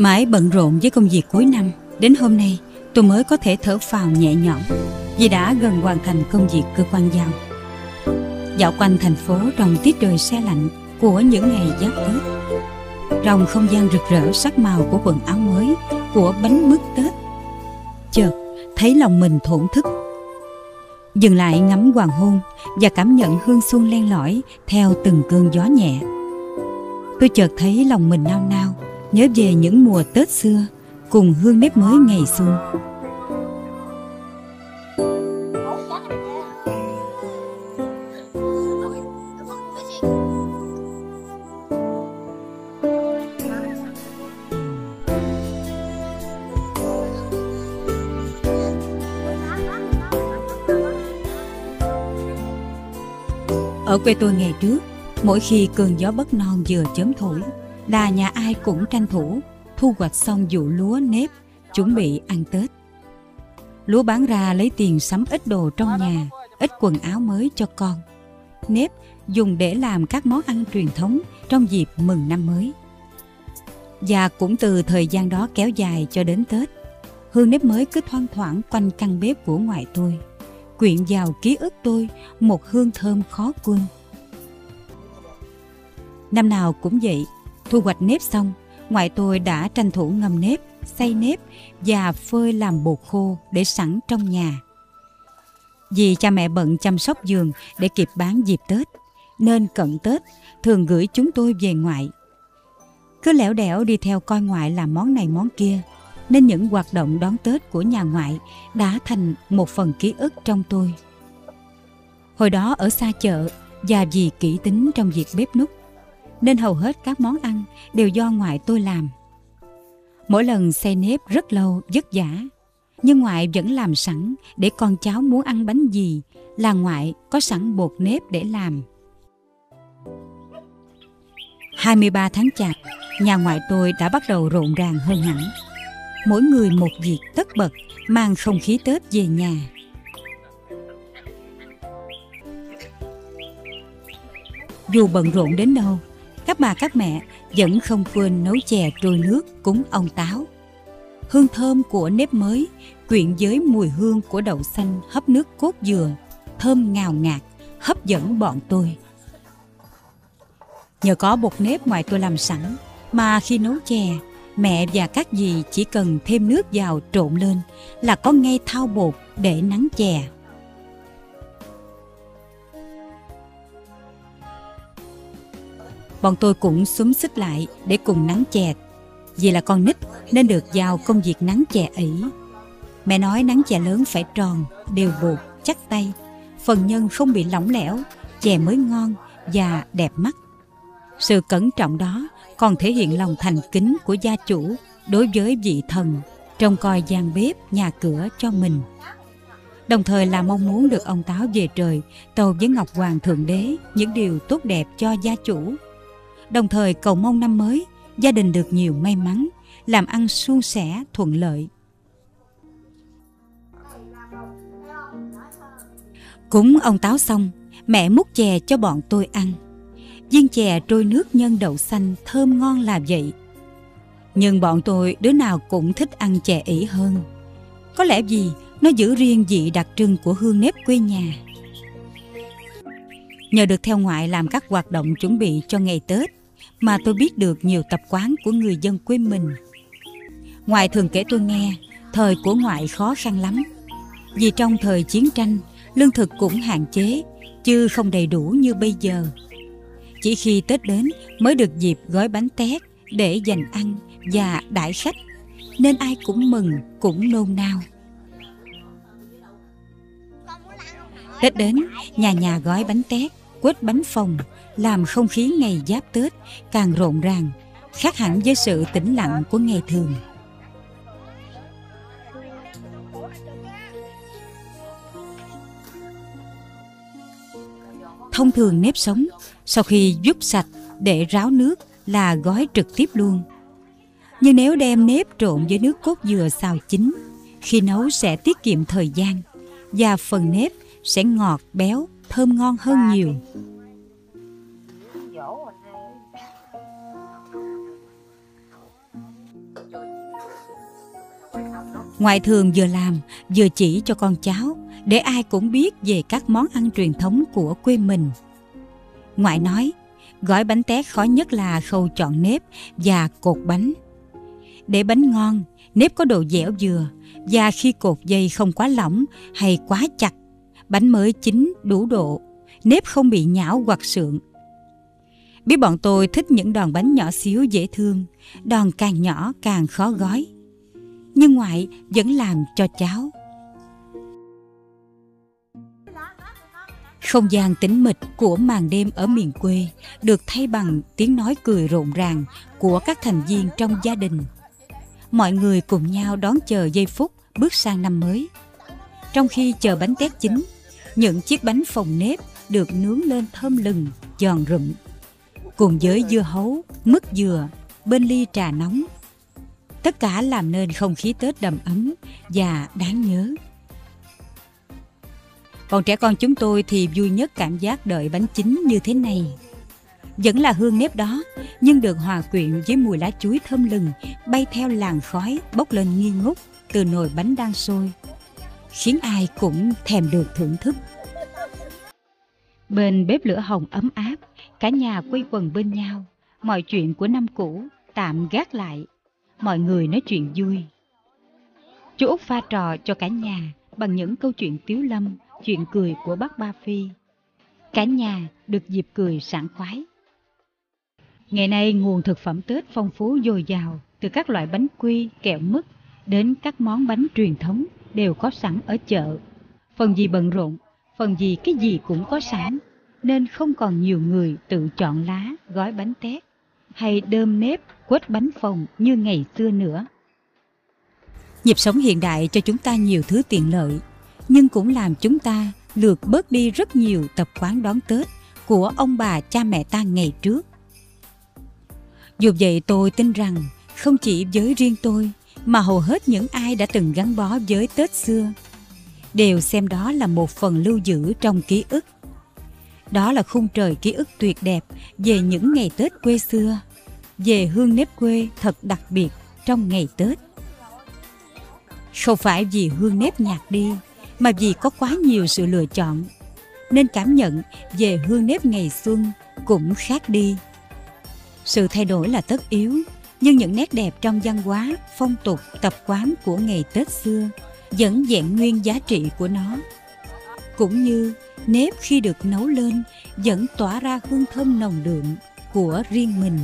Mãi bận rộn với công việc cuối năm, đến hôm nay tôi mới có thể thở phào nhẹ nhõm vì đã gần hoàn thành công việc cơ quan giao. Dạo quanh thành phố trong tiết trời xe lạnh của những ngày giáp Tết. Trong không gian rực rỡ sắc màu của quần áo mới, của bánh mứt Tết. Chợt thấy lòng mình thổn thức. Dừng lại ngắm hoàng hôn và cảm nhận hương xuân len lỏi theo từng cơn gió nhẹ. Tôi chợt thấy lòng mình nao nao, nhớ về những mùa Tết xưa cùng hương nếp mới ngày xuân. Ở quê tôi ngày trước, mỗi khi cơn gió bất non vừa chớm thổi, là nhà ai cũng tranh thủ thu hoạch xong vụ lúa nếp, chuẩn bị ăn Tết. Lúa bán ra lấy tiền sắm ít đồ trong nhà, ít quần áo mới cho con. Nếp dùng để làm các món ăn truyền thống trong dịp mừng năm mới. Và cũng từ thời gian đó kéo dài cho đến Tết, hương nếp mới cứ thoang thoảng quanh căn bếp của ngoại tôi quyện vào ký ức tôi một hương thơm khó quên. Năm nào cũng vậy, thu hoạch nếp xong, ngoại tôi đã tranh thủ ngâm nếp, xay nếp và phơi làm bột khô để sẵn trong nhà. Vì cha mẹ bận chăm sóc giường để kịp bán dịp Tết, nên cận Tết thường gửi chúng tôi về ngoại. Cứ lẻo đẻo đi theo coi ngoại làm món này món kia, nên những hoạt động đón Tết của nhà ngoại đã thành một phần ký ức trong tôi. Hồi đó ở xa chợ và vì kỹ tính trong việc bếp nút, nên hầu hết các món ăn đều do ngoại tôi làm. Mỗi lần xe nếp rất lâu, vất vả, nhưng ngoại vẫn làm sẵn để con cháu muốn ăn bánh gì là ngoại có sẵn bột nếp để làm. 23 tháng chạp, nhà ngoại tôi đã bắt đầu rộn ràng hơn hẳn mỗi người một việc tất bật mang không khí tết về nhà dù bận rộn đến đâu các bà các mẹ vẫn không quên nấu chè trôi nước cúng ông táo hương thơm của nếp mới quyện với mùi hương của đậu xanh hấp nước cốt dừa, thơm ngào ngạt, hấp dẫn bọn tôi nhờ có bột nếp ngoài tôi làm sẵn, mà khi nấu chè, Mẹ và các dì chỉ cần thêm nước vào trộn lên là có ngay thao bột để nắng chè. Bọn tôi cũng xúm xích lại để cùng nắng chè. Vì là con nít nên được giao công việc nắng chè ấy. Mẹ nói nắng chè lớn phải tròn, đều bột, chắc tay. Phần nhân không bị lỏng lẻo, chè mới ngon và đẹp mắt. Sự cẩn trọng đó còn thể hiện lòng thành kính của gia chủ đối với vị thần trông coi gian bếp nhà cửa cho mình đồng thời là mong muốn được ông táo về trời tâu với ngọc hoàng thượng đế những điều tốt đẹp cho gia chủ đồng thời cầu mong năm mới, gia đình được nhiều may mắn, làm ăn suôn sẻ, thuận lợi cúng ông táo xong, mẹ múc chè cho bọn tôi ăn viên chè trôi nước nhân đậu xanh thơm ngon là vậy. Nhưng bọn tôi đứa nào cũng thích ăn chè ỉ hơn. Có lẽ vì nó giữ riêng vị đặc trưng của hương nếp quê nhà. Nhờ được theo ngoại làm các hoạt động chuẩn bị cho ngày Tết mà tôi biết được nhiều tập quán của người dân quê mình. Ngoại thường kể tôi nghe, thời của ngoại khó khăn lắm. Vì trong thời chiến tranh, lương thực cũng hạn chế, chứ không đầy đủ như bây giờ. Chỉ khi Tết đến mới được dịp gói bánh tét để dành ăn và đãi khách, nên ai cũng mừng, cũng nôn nao. Tết đến, nhà nhà gói bánh tét, quết bánh phồng, làm không khí ngày giáp Tết càng rộn ràng, khác hẳn với sự tĩnh lặng của ngày thường. Thông thường nếp sống sau khi giúp sạch để ráo nước là gói trực tiếp luôn. Nhưng nếu đem nếp trộn với nước cốt dừa xào chín, khi nấu sẽ tiết kiệm thời gian và phần nếp sẽ ngọt, béo, thơm ngon hơn nhiều. Ngoại thường vừa làm, vừa chỉ cho con cháu, để ai cũng biết về các món ăn truyền thống của quê mình. Ngoại nói, gói bánh tét khó nhất là khâu chọn nếp và cột bánh. Để bánh ngon, nếp có độ dẻo vừa, và khi cột dây không quá lỏng hay quá chặt, bánh mới chín đủ độ, nếp không bị nhão hoặc sượng. Biết bọn tôi thích những đòn bánh nhỏ xíu dễ thương, đòn càng nhỏ càng khó gói. Nhưng ngoại vẫn làm cho cháu. Không gian tĩnh mịch của màn đêm ở miền quê được thay bằng tiếng nói cười rộn ràng của các thành viên trong gia đình. Mọi người cùng nhau đón chờ giây phút bước sang năm mới. Trong khi chờ bánh tét chín, những chiếc bánh phồng nếp được nướng lên thơm lừng, giòn rụm. Cùng với dưa hấu, mứt dừa, bên ly trà nóng. Tất cả làm nên không khí Tết đầm ấm và đáng nhớ. Còn trẻ con chúng tôi thì vui nhất cảm giác đợi bánh chín như thế này. Vẫn là hương nếp đó, nhưng được hòa quyện với mùi lá chuối thơm lừng bay theo làn khói bốc lên nghi ngút từ nồi bánh đang sôi, khiến ai cũng thèm được thưởng thức. Bên bếp lửa hồng ấm áp, cả nhà quây quần bên nhau, mọi chuyện của năm cũ tạm gác lại, mọi người nói chuyện vui. Chú Út pha trò cho cả nhà bằng những câu chuyện tiếu lâm, chuyện cười của bác Ba Phi. Cả nhà được dịp cười sảng khoái. Ngày nay nguồn thực phẩm Tết phong phú dồi dào từ các loại bánh quy, kẹo mứt đến các món bánh truyền thống đều có sẵn ở chợ. Phần gì bận rộn, phần gì cái gì cũng có sẵn, nên không còn nhiều người tự chọn lá, gói bánh tét hay đơm nếp, quết bánh phồng như ngày xưa nữa. Nhịp sống hiện đại cho chúng ta nhiều thứ tiện lợi, nhưng cũng làm chúng ta lược bớt đi rất nhiều tập quán đón Tết của ông bà cha mẹ ta ngày trước. Dù vậy tôi tin rằng không chỉ với riêng tôi mà hầu hết những ai đã từng gắn bó với Tết xưa đều xem đó là một phần lưu giữ trong ký ức. Đó là khung trời ký ức tuyệt đẹp về những ngày Tết quê xưa, về hương nếp quê thật đặc biệt trong ngày Tết. Không phải vì hương nếp nhạt đi, mà vì có quá nhiều sự lựa chọn, nên cảm nhận về hương nếp ngày xuân cũng khác đi. Sự thay đổi là tất yếu, nhưng những nét đẹp trong văn hóa, phong tục, tập quán của ngày Tết xưa vẫn vẹn nguyên giá trị của nó. Cũng như nếp khi được nấu lên vẫn tỏa ra hương thơm nồng đượm của riêng mình.